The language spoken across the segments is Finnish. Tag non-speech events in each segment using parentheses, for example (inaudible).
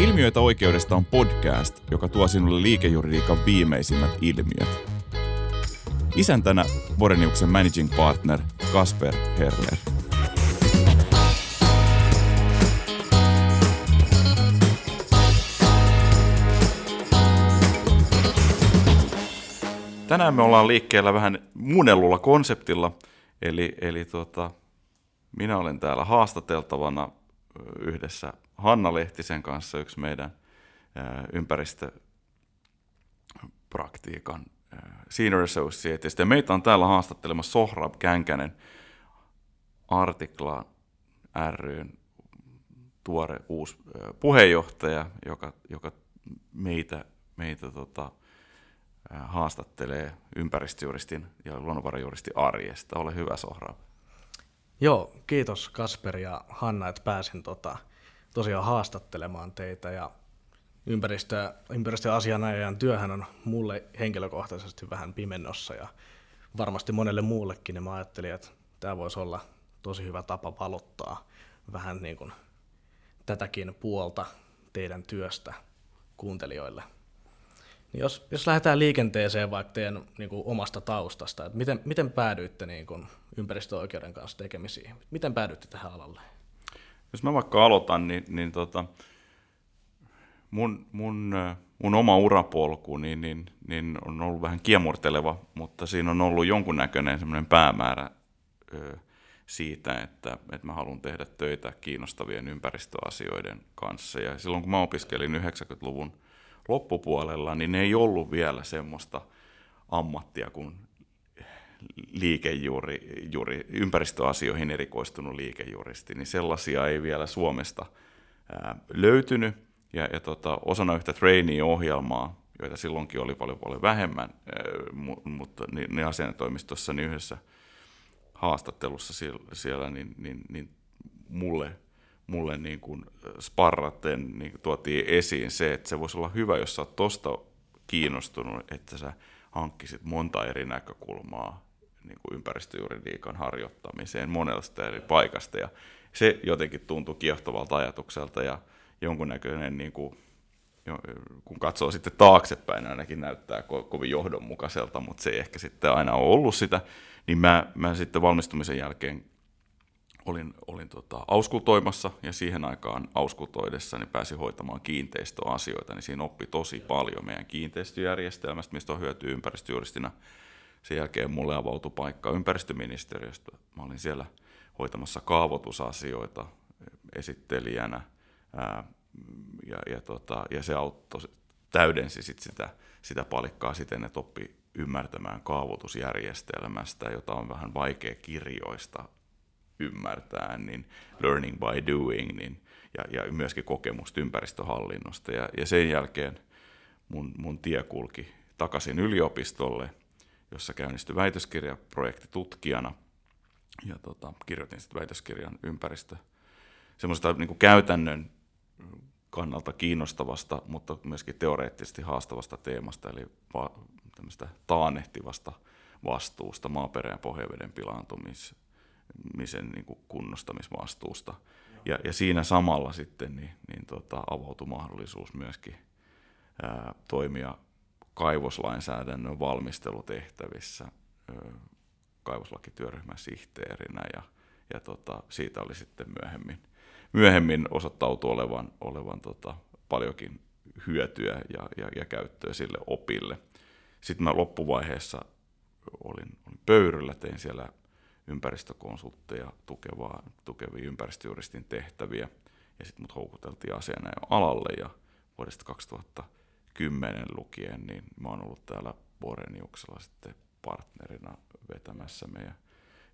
Ilmiöitä oikeudesta on podcast, joka tuo sinulle liikejuridiikan viimeisimmät ilmiöt. Isäntänä Boreniuksen managing partner Kasper Herler. Tänään me ollaan liikkeellä vähän muunellulla konseptilla, eli, eli tota, minä olen täällä haastateltavana yhdessä Hanna Lehtisen kanssa, yksi meidän ympäristöpraktiikan senior associateista. Ja meitä on täällä haastattelemassa Sohrab Känkänen, artikla ryn tuore uusi puheenjohtaja, joka, joka meitä, meitä tota, haastattelee ympäristöjuristin ja luonnonvarajuristin arjesta. Ole hyvä, Sohrab. Joo, kiitos Kasper ja Hanna, että pääsin tota, tosiaan haastattelemaan teitä ja ympäristö, ympäristöasianajajan työhän on mulle henkilökohtaisesti vähän pimennossa ja varmasti monelle muullekin, niin mä ajattelin, että tämä voisi olla tosi hyvä tapa valottaa vähän niin kuin tätäkin puolta teidän työstä kuuntelijoille. Niin jos, jos lähdetään liikenteeseen vaikka teidän niin kuin omasta taustasta, että miten, miten päädyitte niin kuin ympäristöoikeuden kanssa tekemisiin? Miten päädyitte tähän alalle? Jos mä vaikka aloitan, niin, niin tota, mun, mun, mun oma urapolku niin, niin, niin on ollut vähän kiemurteleva, mutta siinä on ollut jonkunnäköinen semmoinen päämäärä ö, siitä, että, että mä haluan tehdä töitä kiinnostavien ympäristöasioiden kanssa. Ja silloin kun mä opiskelin 90-luvun loppupuolella, niin ei ollut vielä semmoista ammattia kuin liikejuuri, juuri, ympäristöasioihin erikoistunut liikejuristi, niin sellaisia ei vielä Suomesta ää, löytynyt. Ja, ja tota, osana yhtä trainee-ohjelmaa, joita silloinkin oli paljon paljon vähemmän, ää, mutta niin, niin asiantoimistossa niin yhdessä haastattelussa siellä, siellä niin, niin, niin mulle, mulle niin kuin sparraten niin tuotiin esiin se, että se voisi olla hyvä, jos sä oot tosta kiinnostunut, että sä hankkisit monta eri näkökulmaa niin kuin ympäristöjuridiikan harjoittamiseen monesta eri paikasta. Ja se jotenkin tuntui kiehtovalta ajatukselta ja jonkunnäköinen, niin kuin, kun katsoo sitten taaksepäin, ainakin näyttää ko- kovin johdonmukaiselta, mutta se ei ehkä sitten aina ole ollut sitä. Niin mä, mä sitten valmistumisen jälkeen olin, olin tota, auskultoimassa ja siihen aikaan auskultoidessa niin pääsin hoitamaan kiinteistöasioita, niin siinä oppi tosi paljon meidän kiinteistöjärjestelmästä, mistä on hyötyä ympäristöjuristina sen jälkeen mulle avautui paikka ympäristöministeriöstä. Mä olin siellä hoitamassa kaavoitusasioita esittelijänä ää, ja, ja, tota, ja se auttoi, täydensi sit sitä, sitä palikkaa siten, että oppi ymmärtämään kaavoitusjärjestelmästä, jota on vähän vaikea kirjoista ymmärtää, niin learning by doing, niin, ja, ja myöskin kokemusta ympäristöhallinnosta. Ja, ja sen jälkeen mun, mun tie kulki takaisin yliopistolle – jossa käynnistyi väitöskirjaprojekti tutkijana. Ja tota, kirjoitin sitten väitöskirjan ympäristö semmoista niin kuin käytännön kannalta kiinnostavasta, mutta myöskin teoreettisesti haastavasta teemasta, eli va- tämmöistä taanehtivasta vastuusta, maaperän ja pohjaveden pilaantumisen niin kuin kunnostamisvastuusta. Ja, ja siinä samalla sitten niin, niin tota, avautui mahdollisuus myöskin ää, toimia kaivoslainsäädännön valmistelutehtävissä kaivoslakityöryhmän sihteerinä ja, ja tota, siitä oli sitten myöhemmin, myöhemmin osoittautu olevan, olevan tota, paljonkin hyötyä ja, ja, ja käyttöä sille opille. Sitten mä loppuvaiheessa olin, olin pöyryllä, tein siellä ympäristökonsultteja tukevaa, tukevia ympäristöjuristin tehtäviä ja sitten mut houkuteltiin asiana alalle ja vuodesta 2000 kymmenen lukien, niin mä oon ollut täällä Boreniuksella sitten partnerina vetämässä meidän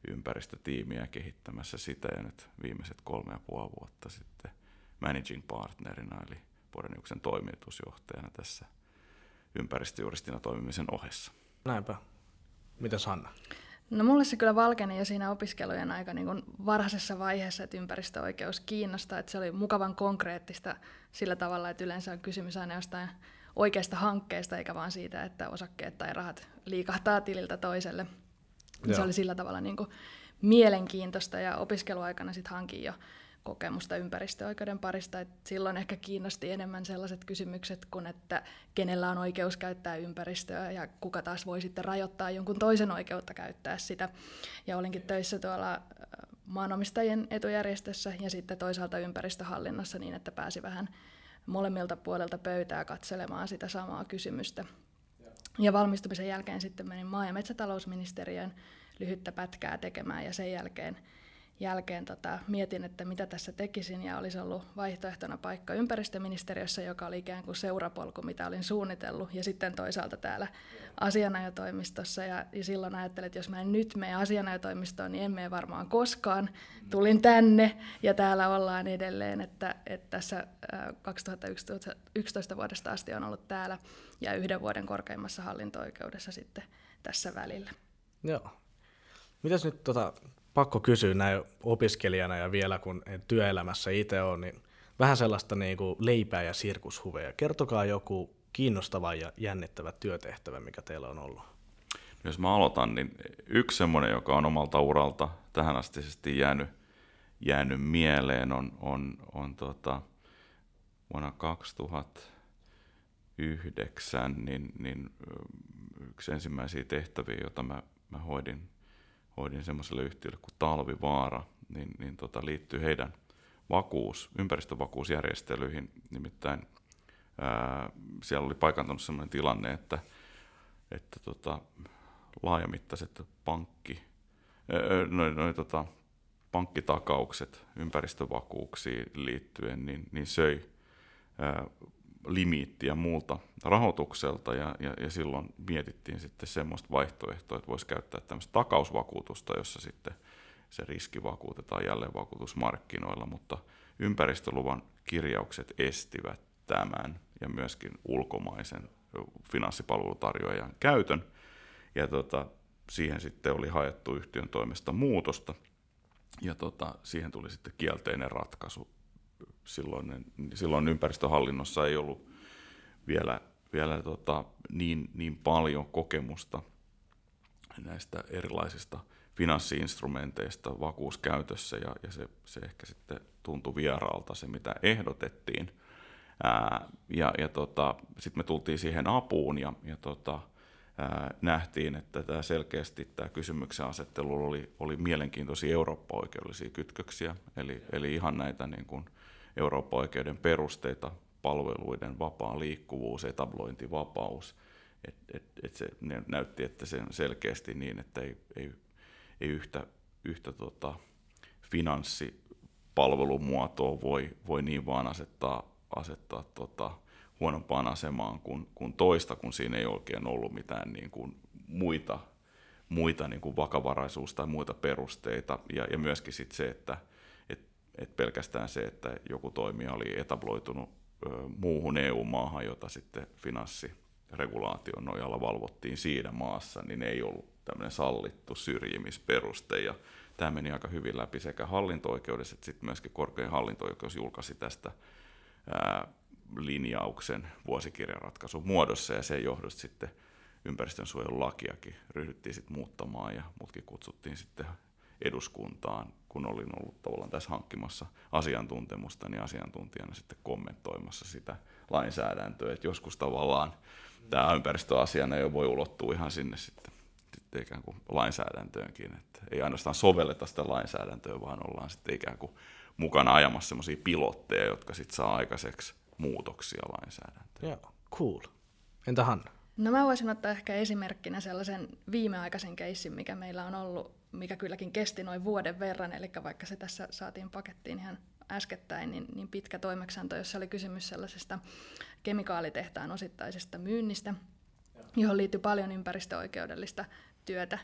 ympäristötiimiä kehittämässä sitä ja nyt viimeiset kolme ja puoli vuotta sitten managing partnerina eli Boreniuksen toimitusjohtajana tässä ympäristöjuristina toimimisen ohessa. Näinpä. Mitä Sanna? No mulle se kyllä valkeni jo siinä opiskelujen aika niin kuin varhaisessa vaiheessa, että ympäristöoikeus kiinnostaa, että se oli mukavan konkreettista sillä tavalla, että yleensä on kysymys aina jostain oikeasta hankkeesta, eikä vaan siitä, että osakkeet tai rahat liikahtaa tililtä toiselle. Joo. Se oli sillä tavalla niin kuin mielenkiintoista ja opiskeluaikana sitten hankin jo kokemusta ympäristöoikeuden parista. Et silloin ehkä kiinnosti enemmän sellaiset kysymykset kuin, että kenellä on oikeus käyttää ympäristöä ja kuka taas voi sitten rajoittaa jonkun toisen oikeutta käyttää sitä. Ja olinkin töissä tuolla maanomistajien etujärjestössä ja sitten toisaalta ympäristöhallinnossa niin, että pääsi vähän molemmilta puolelta pöytää katselemaan sitä samaa kysymystä. Ja valmistumisen jälkeen sitten menin maa- ja metsätalousministeriön lyhyttä pätkää tekemään ja sen jälkeen jälkeen tota, mietin, että mitä tässä tekisin ja olisi ollut vaihtoehtona paikka ympäristöministeriössä, joka oli ikään kuin seurapolku, mitä olin suunnitellut, ja sitten toisaalta täällä asianajotoimistossa. Ja, ja silloin ajattelin, että jos mä en nyt mene asianajotoimistoon, niin en mene varmaan koskaan. Tulin tänne ja täällä ollaan edelleen, että, että tässä 2011 vuodesta asti on ollut täällä ja yhden vuoden korkeimmassa hallinto-oikeudessa sitten tässä välillä. Joo. Mitäs nyt tota, pakko kysyä näin opiskelijana ja vielä kun työelämässä itse on, niin vähän sellaista niin kuin leipää ja sirkushuveja. Kertokaa joku kiinnostava ja jännittävä työtehtävä, mikä teillä on ollut. Jos mä aloitan, niin yksi semmoinen, joka on omalta uralta tähän asti jäänyt, jäänyt mieleen, on, on, on tota, vuonna 2009 niin, niin yksi ensimmäisiä tehtäviä, jota mä, mä hoidin hoidin semmoiselle yhtiölle kuin Talvivaara, niin, niin tota, liittyy heidän vakuus, ympäristövakuusjärjestelyihin. Nimittäin ää, siellä oli paikantunut sellainen tilanne, että, että tota, laajamittaiset pankki, ää, noin, noin, tota, pankkitakaukset ympäristövakuuksiin liittyen niin, niin söi ää, limiittiä muulta rahoitukselta ja, ja, ja silloin mietittiin sitten semmoista vaihtoehtoa, että voisi käyttää tämmöistä takausvakuutusta, jossa sitten se riski vakuutetaan jälleen vakuutusmarkkinoilla, mutta ympäristöluvan kirjaukset estivät tämän ja myöskin ulkomaisen finanssipalvelutarjoajan käytön. Ja tota, siihen sitten oli haettu yhtiön toimesta muutosta, ja tota, siihen tuli sitten kielteinen ratkaisu silloin, silloin ympäristöhallinnossa ei ollut vielä, vielä tota, niin, niin paljon kokemusta näistä erilaisista finanssiinstrumenteista vakuuskäytössä ja, ja se, se ehkä sitten tuntui vieraalta se, mitä ehdotettiin. Ää, ja ja tota, sitten me tultiin siihen apuun ja, ja tota, ää, nähtiin, että tämä selkeästi tämä kysymyksen asettelu oli, oli mielenkiintoisia eurooppa-oikeudellisia kytköksiä, eli, eli ihan näitä niin kuin, Euroopan oikeuden perusteita, palveluiden vapaa liikkuvuus, etablointivapaus. Et, et, et se ne näytti, että se on selkeästi niin, että ei, ei, ei yhtä, yhtä tota, finanssipalvelumuotoa voi, voi niin vaan asettaa, asettaa tota, huonompaan asemaan kuin, kuin toista, kun siinä ei oikein ollut mitään niin kuin muita, muita niin kuin vakavaraisuus- tai muita perusteita. Ja, ja myöskin sit se, että et pelkästään se, että joku toimija oli etabloitunut muuhun EU-maahan, jota sitten finanssiregulaation nojalla valvottiin siinä maassa, niin ei ollut tämmöinen sallittu syrjimisperuste. Ja tämä meni aika hyvin läpi sekä hallinto-oikeudessa että sitten myöskin korkein hallinto-oikeus julkaisi tästä linjauksen vuosikirjaratkaisun muodossa ja sen johdosta sitten ympäristönsuojelulakiakin ryhdyttiin sitten muuttamaan ja mutkin kutsuttiin sitten eduskuntaan, kun olin ollut tavallaan tässä hankkimassa asiantuntemusta, niin asiantuntijana sitten kommentoimassa sitä lainsäädäntöä. Että joskus tavallaan tämä ympäristöasiana jo voi ulottua ihan sinne sitten, sitten ikään kuin lainsäädäntöönkin. Että ei ainoastaan sovelleta sitä lainsäädäntöä, vaan ollaan sitten ikään kuin mukana ajamassa sellaisia pilotteja, jotka sitten saa aikaiseksi muutoksia lainsäädäntöön. Joo, cool. Entä Hanna? No mä voisin ottaa ehkä esimerkkinä sellaisen viimeaikaisen keissin, mikä meillä on ollut, mikä kylläkin kesti noin vuoden verran, eli vaikka se tässä saatiin pakettiin ihan äskettäin, niin, niin pitkä toimeksianto, jossa oli kysymys sellaisesta kemikaalitehtaan osittaisesta myynnistä, johon liittyy paljon ympäristöoikeudellista työtä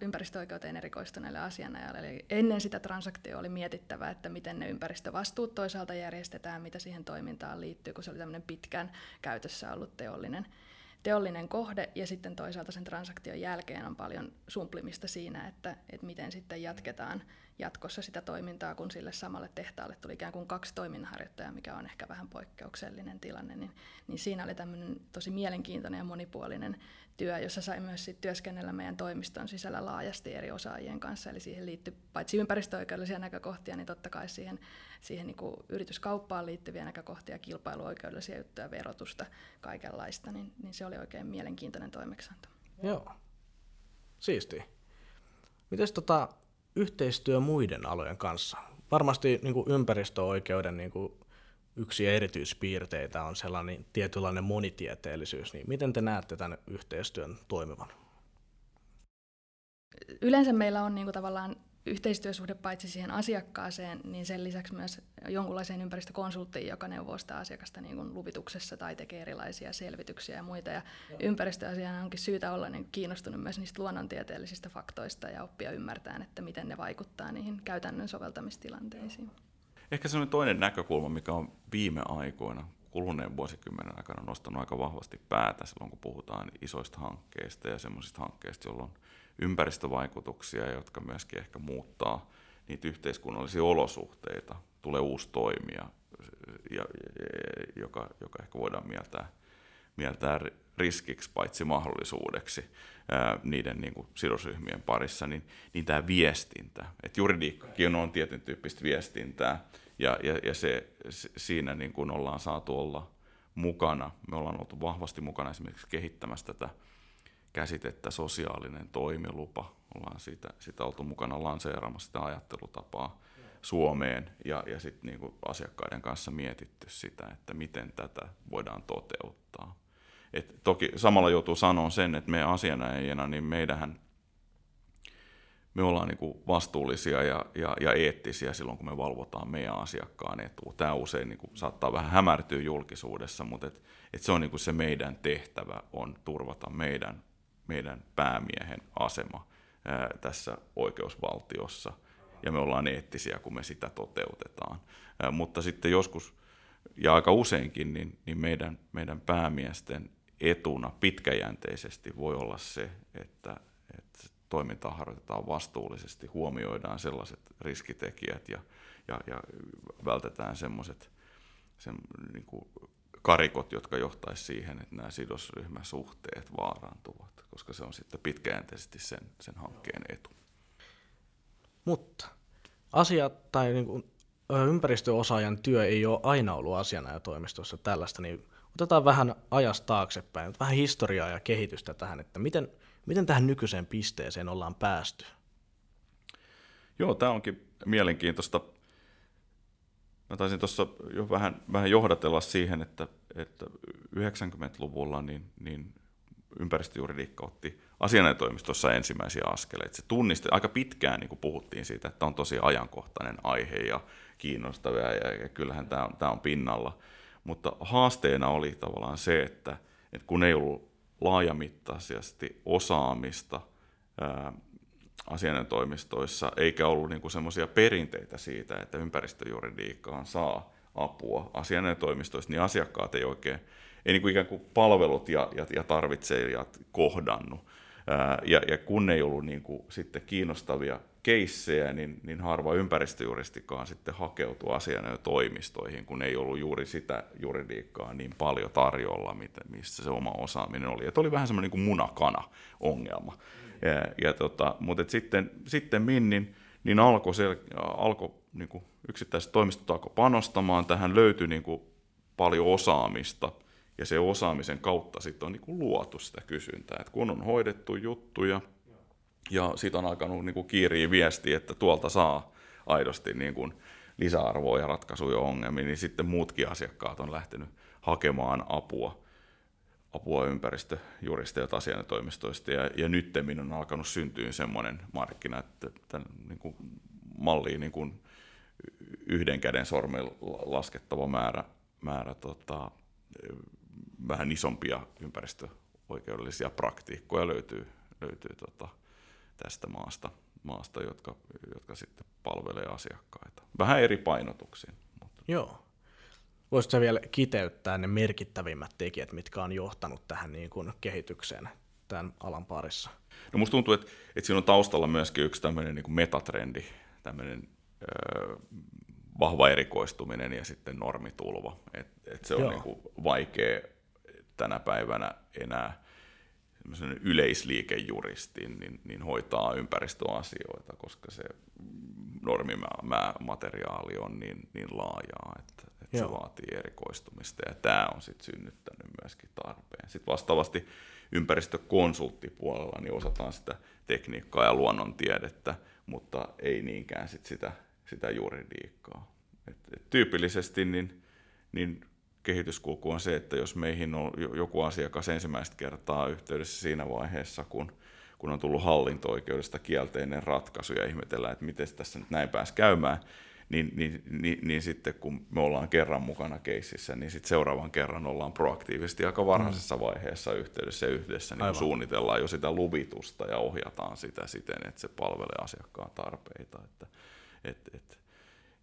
ympäristöoikeuteen erikoistuneille asianajalle. Eli ennen sitä transaktioa oli mietittävä, että miten ne ympäristövastuut toisaalta järjestetään, mitä siihen toimintaan liittyy, kun se oli tämmöinen pitkään käytössä ollut teollinen teollinen kohde ja sitten toisaalta sen transaktion jälkeen on paljon sumplimista siinä, että, että miten sitten jatketaan, jatkossa sitä toimintaa, kun sille samalle tehtaalle tuli ikään kuin kaksi toiminnanharjoittajaa, mikä on ehkä vähän poikkeuksellinen tilanne, niin, niin siinä oli tämmöinen tosi mielenkiintoinen ja monipuolinen työ, jossa sai myös sit työskennellä meidän toimiston sisällä laajasti eri osaajien kanssa, eli siihen liittyy paitsi ympäristöoikeudellisia näkökohtia, niin totta kai siihen, siihen niin kuin yrityskauppaan liittyviä näkökohtia, kilpailuoikeudellisia juttuja, verotusta, kaikenlaista, niin, niin se oli oikein mielenkiintoinen toimeksianto. Joo, siisti. Miten tota, yhteistyö muiden alojen kanssa? Varmasti niin kuin ympäristöoikeuden niin kuin yksi erityispiirteitä on sellainen tietynlainen monitieteellisyys. Niin miten te näette tämän yhteistyön toimivan? Yleensä meillä on niin kuin tavallaan yhteistyösuhde paitsi siihen asiakkaaseen, niin sen lisäksi myös jonkunlaiseen ympäristökonsulttiin, joka neuvoo sitä asiakasta niin kuin luvituksessa tai tekee erilaisia selvityksiä ja muita. Ja ympäristöasiana onkin syytä olla niin kiinnostunut myös niistä luonnontieteellisistä faktoista ja oppia ymmärtämään, että miten ne vaikuttaa niihin käytännön soveltamistilanteisiin. Ehkä sellainen toinen näkökulma, mikä on viime aikoina, kuluneen vuosikymmenen aikana nostanut aika vahvasti päätä silloin, kun puhutaan isoista hankkeista ja semmoisista hankkeista, joilla on ympäristövaikutuksia, jotka myöskin ehkä muuttaa niitä yhteiskunnallisia olosuhteita. Tulee uusi toimija, ja, joka, joka ehkä voidaan mieltää, mieltää riskiksi paitsi mahdollisuudeksi ää, niiden niin kuin, sidosryhmien parissa, niin, niin tämä viestintä, että juridiikkakin on tietyn tyyppistä viestintää, ja, ja, ja se, se, siinä niin kuin ollaan saatu olla mukana. Me ollaan oltu vahvasti mukana esimerkiksi kehittämässä tätä käsitettä sosiaalinen toimilupa. Ollaan siitä, sitä oltu mukana lanseeraamassa sitä ajattelutapaa Suomeen ja, ja sitten niinku asiakkaiden kanssa mietitty sitä, että miten tätä voidaan toteuttaa. Et toki samalla joutuu sanoa sen, että me asianajajina, niin meidähän me ollaan niin vastuullisia ja, ja, ja eettisiä silloin, kun me valvotaan meidän asiakkaan etua. Tämä usein niin kuin, saattaa vähän hämärtyä julkisuudessa, mutta et, et se on niin kuin se meidän tehtävä on turvata meidän meidän päämiehen asema ää, tässä oikeusvaltiossa. Ja me ollaan eettisiä, kun me sitä toteutetaan. Ää, mutta sitten joskus, ja aika useinkin, niin, niin meidän, meidän päämiesten etuna pitkäjänteisesti voi olla se, että, että toimintaa harjoitetaan vastuullisesti, huomioidaan sellaiset riskitekijät ja, ja, ja vältetään semmoiset sen, niin kuin karikot, jotka johtaisi siihen, että nämä sidosryhmäsuhteet vaarantuvat, koska se on sitten pitkäjänteisesti sen, sen hankkeen etu. Mutta asiat tai niin kuin, ympäristöosaajan työ ei ole aina ollut asianajatoimistossa tällaista, niin otetaan vähän ajasta taaksepäin, vähän historiaa ja kehitystä tähän, että miten, miten tähän nykyiseen pisteeseen ollaan päästy? Joo, tämä onkin mielenkiintoista Mä taisin tuossa jo vähän, vähän johdatella siihen, että, että 90-luvulla niin, niin ympäristöjuridiikka otti asianajotoimistossa ensimmäisiä askeleita. Se tunnisti, aika pitkään niin puhuttiin siitä, että on tosi ajankohtainen aihe ja kiinnostava ja, ja kyllähän tämä on, tämä on pinnalla. Mutta haasteena oli tavallaan se, että, että kun ei ollut laajamittaisesti osaamista asianajotoimistoissa, eikä ollut niin semmoisia perinteitä siitä, että ympäristöjuridiikkaan saa apua asianajotoimistoissa, niin asiakkaat ei oikein, ei niin kuin ikään kuin palvelut ja, ja, ja tarvitsejat kohdannut. Ja, ja kun ei ollut niin kuin sitten kiinnostavia keissejä, niin, niin harva ympäristöjuristikaan sitten hakeutui asianajotoimistoihin, kun ei ollut juuri sitä juridiikkaa niin paljon tarjolla, missä se oma osaaminen oli. Että oli vähän semmoinen niin kuin munakana-ongelma. Ja, ja tota, mutta et sitten, sitten Minnin niin alkoi alko, niin kuin yksittäiset toimistot alkoi panostamaan, tähän löytyi niin kuin paljon osaamista, ja se osaamisen kautta sitten on niin kuin luotu sitä kysyntää, että kun on hoidettu juttuja, ja siitä on alkanut niin kuin kiiriä viesti, että tuolta saa aidosti niin kuin lisäarvoa ja ratkaisuja ongelmiin, niin sitten muutkin asiakkaat on lähtenyt hakemaan apua. Apua ympäristöjuristeilta asianajotoimistoista, ja, ja nyt on alkanut syntyä semmoinen markkina, että tämän niin kuin, malliin niin kuin yhden käden sormen laskettava määrä, määrä tota, vähän isompia ympäristöoikeudellisia praktiikkoja löytyy, löytyy tota, tästä maasta, maasta jotka, jotka sitten palvelee asiakkaita. Vähän eri painotuksiin. Mutta. Joo. Voisitko vielä kiteyttää ne merkittävimmät tekijät, mitkä on johtanut tähän niin kuin kehitykseen tämän alan parissa? No musta tuntuu, että, että siinä on taustalla myöskin yksi tämmöinen niin kuin metatrendi tämmöinen vahva erikoistuminen ja sitten normitulva. Et, et se on niin kuin vaikea tänä päivänä enää yleisliikejuristin niin, niin hoitaa ympäristöasioita, koska se normimateriaali on niin, niin laajaa, että, että se vaatii erikoistumista ja tämä on sitten synnyttänyt myöskin tarpeen. Sitten vastaavasti ympäristökonsulttipuolella niin osataan sitä tekniikkaa ja luonnontiedettä, mutta ei niinkään sit sitä, sitä juridiikkaa. Et, et tyypillisesti niin, niin kehityskulku on se, että jos meihin on joku asiakas ensimmäistä kertaa yhteydessä siinä vaiheessa, kun, kun on tullut hallinto-oikeudesta kielteinen ratkaisu ja ihmetellään, että miten tässä nyt näin pääsi käymään, niin, niin, niin, niin sitten kun me ollaan kerran mukana keississä, niin sitten seuraavan kerran ollaan proaktiivisesti aika varhaisessa vaiheessa yhteydessä ja yhdessä niin suunnitellaan jo sitä luvitusta ja ohjataan sitä siten, että se palvelee asiakkaan tarpeita. Että, et, et,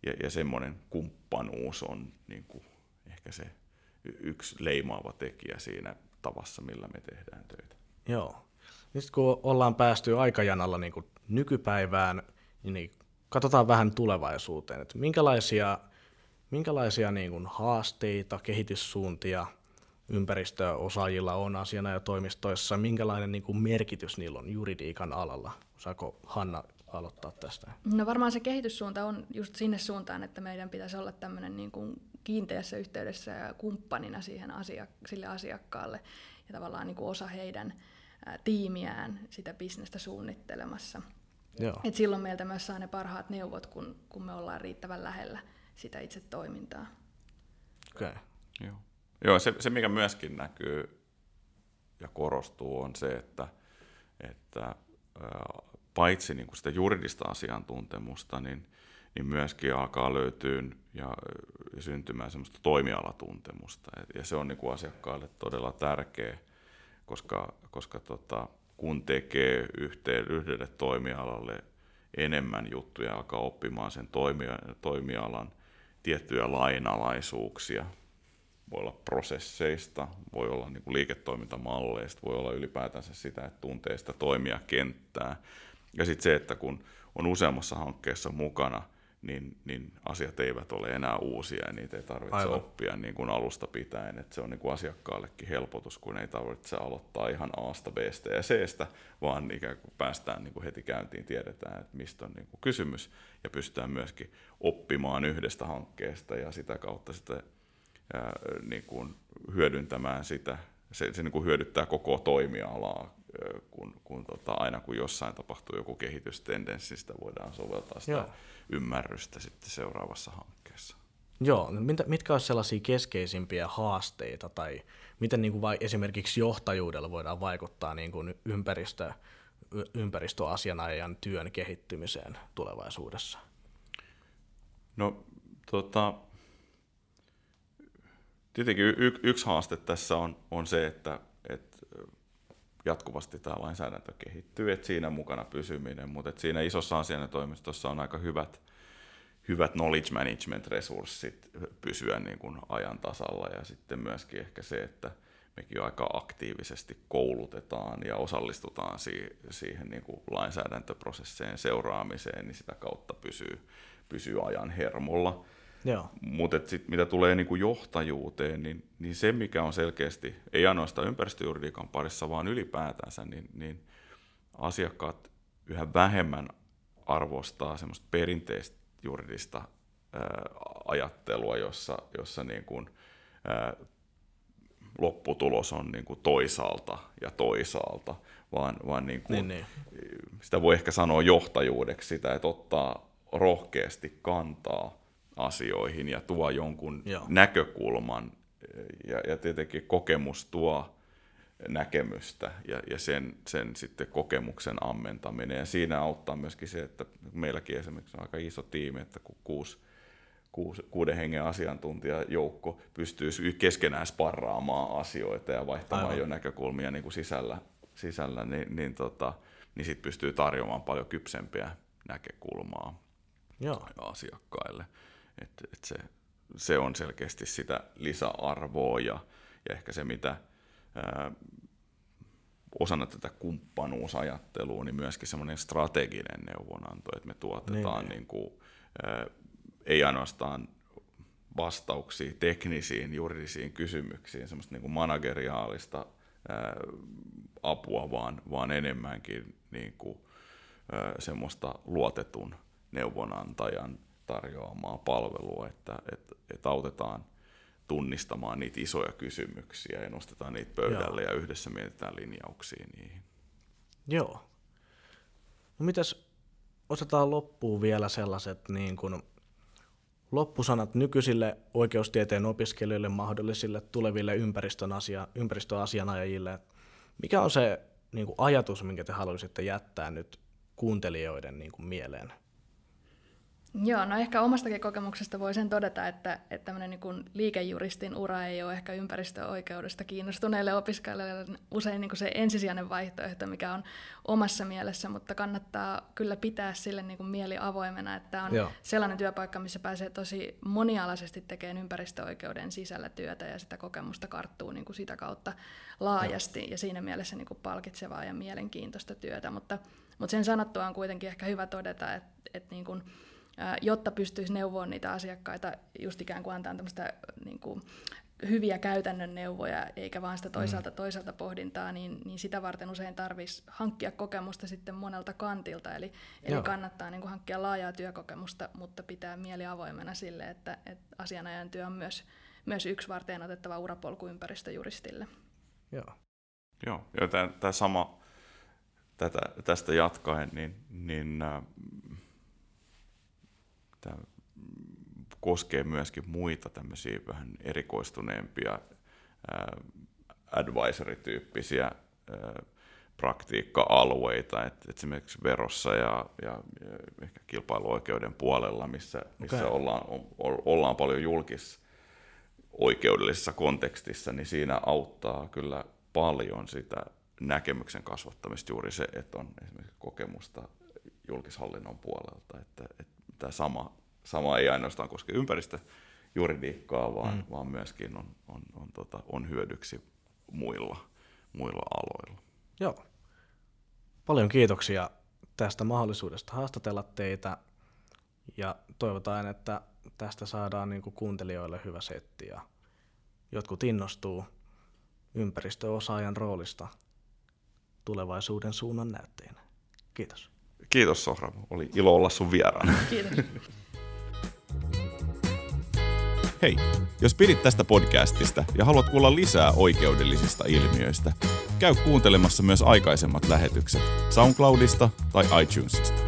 ja, ja semmoinen kumppanuus on niin kuin ehkä se yksi leimaava tekijä siinä tavassa, millä me tehdään töitä. Joo. Nyt kun ollaan päästy aikajanalla niin kuin nykypäivään, niin katsotaan vähän tulevaisuuteen, että minkälaisia, minkälaisia niin kuin haasteita, kehityssuuntia ympäristöosaajilla on asiana ja toimistoissa, minkälainen niin kuin merkitys niillä on juridiikan alalla. Saako Hanna aloittaa tästä? No varmaan se kehityssuunta on just sinne suuntaan, että meidän pitäisi olla tämmöinen niin kuin kiinteässä yhteydessä ja kumppanina siihen asia, sille asiakkaalle ja tavallaan niin kuin osa heidän ää, tiimiään sitä bisnestä suunnittelemassa. Joo. Et silloin meiltä myös saa ne parhaat neuvot, kun, kun me ollaan riittävän lähellä sitä itse toimintaa. Okay. Joo. Joo, se, se mikä myöskin näkyy ja korostuu on se, että, että paitsi niin kuin sitä juridista asiantuntemusta, niin, niin myöskin alkaa löytyä ja syntymään semmoista toimialatuntemusta. Ja se on niin kuin asiakkaalle todella tärkeä, koska, koska tota, kun tekee yhteen, yhdelle toimialalle enemmän juttuja, alkaa oppimaan sen toimialan tiettyjä lainalaisuuksia, voi olla prosesseista, voi olla niin kuin liiketoimintamalleista, voi olla ylipäätänsä sitä, että tuntee sitä toimia kenttää. Ja sitten se, että kun on useammassa hankkeessa mukana, niin, niin asiat eivät ole enää uusia ja niitä ei tarvitse Aivan. oppia niin kuin alusta pitäen. Että se on niin kuin asiakkaallekin helpotus, kun ei tarvitse aloittaa ihan Asta, Bstä ja Cstä, vaan ikään kuin päästään niin kuin heti käyntiin, tiedetään, että mistä on niin kuin kysymys ja pystytään myöskin oppimaan yhdestä hankkeesta ja sitä kautta sitä, ää, niin kuin hyödyntämään sitä. Se, se niin kuin hyödyttää koko toimialaa kun, kun tota, aina kun jossain tapahtuu joku kehitystendenssi, sitä voidaan soveltaa sitä Joo. ymmärrystä sitten seuraavassa hankkeessa. Joo, no mitkä olisivat sellaisia keskeisimpiä haasteita tai miten niin kuin vai, esimerkiksi johtajuudella voidaan vaikuttaa niin kuin ympäristö, ympäristöasianajan työn kehittymiseen tulevaisuudessa? No tota, tietenkin y- yksi haaste tässä on, on se, että, että jatkuvasti tämä lainsäädäntö kehittyy, että siinä mukana pysyminen, mutta siinä isossa asianajotoimistossa on aika hyvät, hyvät knowledge management-resurssit pysyä niin kuin ajan tasalla ja sitten myöskin ehkä se, että mekin aika aktiivisesti koulutetaan ja osallistutaan siihen niin kuin lainsäädäntöprosesseen seuraamiseen, niin sitä kautta pysyy, pysyy ajan hermolla. Mutta mitä tulee niin kuin johtajuuteen, niin, niin se mikä on selkeästi, ei ainoastaan ympäristöjuridiikan parissa, vaan ylipäätänsä, niin, niin asiakkaat yhä vähemmän arvostaa semmoista perinteistä juridista ää, ajattelua, jossa, jossa niin kuin, ää, lopputulos on niin kuin toisaalta ja toisaalta, vaan, vaan niin kuin, niin, niin. sitä voi ehkä sanoa johtajuudeksi sitä, että ottaa rohkeasti kantaa asioihin ja tuo jonkun Joo. näkökulman ja, ja tietenkin kokemus tuo näkemystä ja, ja sen, sen sitten kokemuksen ammentaminen. Ja siinä auttaa myöskin se, että meilläkin esimerkiksi on aika iso tiimi, että kun kuusi, kuusi, kuuden hengen asiantuntijajoukko pystyy keskenään sparraamaan asioita ja vaihtamaan Aivan. jo näkökulmia niin kuin sisällä, sisällä niin, niin, tota, niin sitten pystyy tarjoamaan paljon kypsempiä näkökulmaa Joo. asiakkaille. Et, et se, se on selkeästi sitä lisäarvoa ja, ja ehkä se, mitä ää, osana tätä kumppanuusajattelua, niin myöskin semmoinen strateginen neuvonanto, että me tuotetaan niin. Niin kuin, ää, ei ainoastaan vastauksia teknisiin, juridisiin kysymyksiin, semmoista niin kuin manageriaalista ää, apua, vaan, vaan enemmänkin niin kuin, ää, semmoista luotetun neuvonantajan tarjoamaa palvelua, että, että, että autetaan tunnistamaan niitä isoja kysymyksiä ja nostetaan niitä pöydälle Joo. ja yhdessä mietitään linjauksia niihin. Joo. No mitäs, osataan loppuun vielä sellaiset niin kuin loppusanat nykyisille oikeustieteen opiskelijoille, mahdollisille tuleville ympäristön asia, ympäristöasianajajille. Mikä on se niin kuin ajatus, minkä te haluaisitte jättää nyt kuuntelijoiden niin kuin mieleen? Joo, no ehkä omastakin kokemuksesta voi sen todeta, että, että tämmöinen niin liikejuristin ura ei ole ehkä ympäristöoikeudesta kiinnostuneille opiskelijoille usein niin se ensisijainen vaihtoehto, mikä on omassa mielessä, mutta kannattaa kyllä pitää sille niin kuin mieli avoimena, että on Joo. sellainen työpaikka, missä pääsee tosi monialaisesti tekemään ympäristöoikeuden sisällä työtä ja sitä kokemusta karttuu niin kuin sitä kautta laajasti Joo. ja siinä mielessä niin kuin palkitsevaa ja mielenkiintoista työtä, mutta, mutta sen sanottua on kuitenkin ehkä hyvä todeta, että, että niin kuin, jotta pystyisi neuvoa niitä asiakkaita, just ikään kuin antaa tämmöistä niin kuin, hyviä käytännön neuvoja, eikä vaan sitä toisaalta mm. toisaalta pohdintaa, niin, niin sitä varten usein tarvitsisi hankkia kokemusta sitten monelta kantilta. Eli, eli kannattaa niin kuin, hankkia laajaa työkokemusta, mutta pitää mieli avoimena sille, että, että asianajan työ on myös, myös yksi varten otettava urapolku ympäristöjuristille. Joo. Joo, ja tämä sama, tätä, tästä jatkaen, niin, niin äh, tämä koskee myöskin muita tämmöisiä vähän erikoistuneempia advisory-tyyppisiä praktiikka-alueita, että esimerkiksi verossa ja, ja, ja ehkä kilpailuoikeuden puolella, missä, missä okay. ollaan, o, ollaan paljon julkis oikeudellisessa kontekstissa, niin siinä auttaa kyllä paljon sitä näkemyksen kasvattamista juuri se, että on esimerkiksi kokemusta julkishallinnon puolelta, että, että tämä sama, sama ei ainoastaan koske ympäristöjuridiikkaa, vaan, mm. vaan myöskin on, on, on, tota, on hyödyksi muilla, muilla aloilla. Joo. Paljon kiitoksia tästä mahdollisuudesta haastatella teitä ja toivotaan, että tästä saadaan niin kuin kuuntelijoille hyvä setti ja jotkut innostuu ympäristöosaajan roolista tulevaisuuden suunnan näyttäjänä. Kiitos. Kiitos Sohra, oli ilo olla sun vieraana. (laughs) Kiitos. Hei, jos pidit tästä podcastista ja haluat kuulla lisää oikeudellisista ilmiöistä, käy kuuntelemassa myös aikaisemmat lähetykset SoundCloudista tai iTunesista.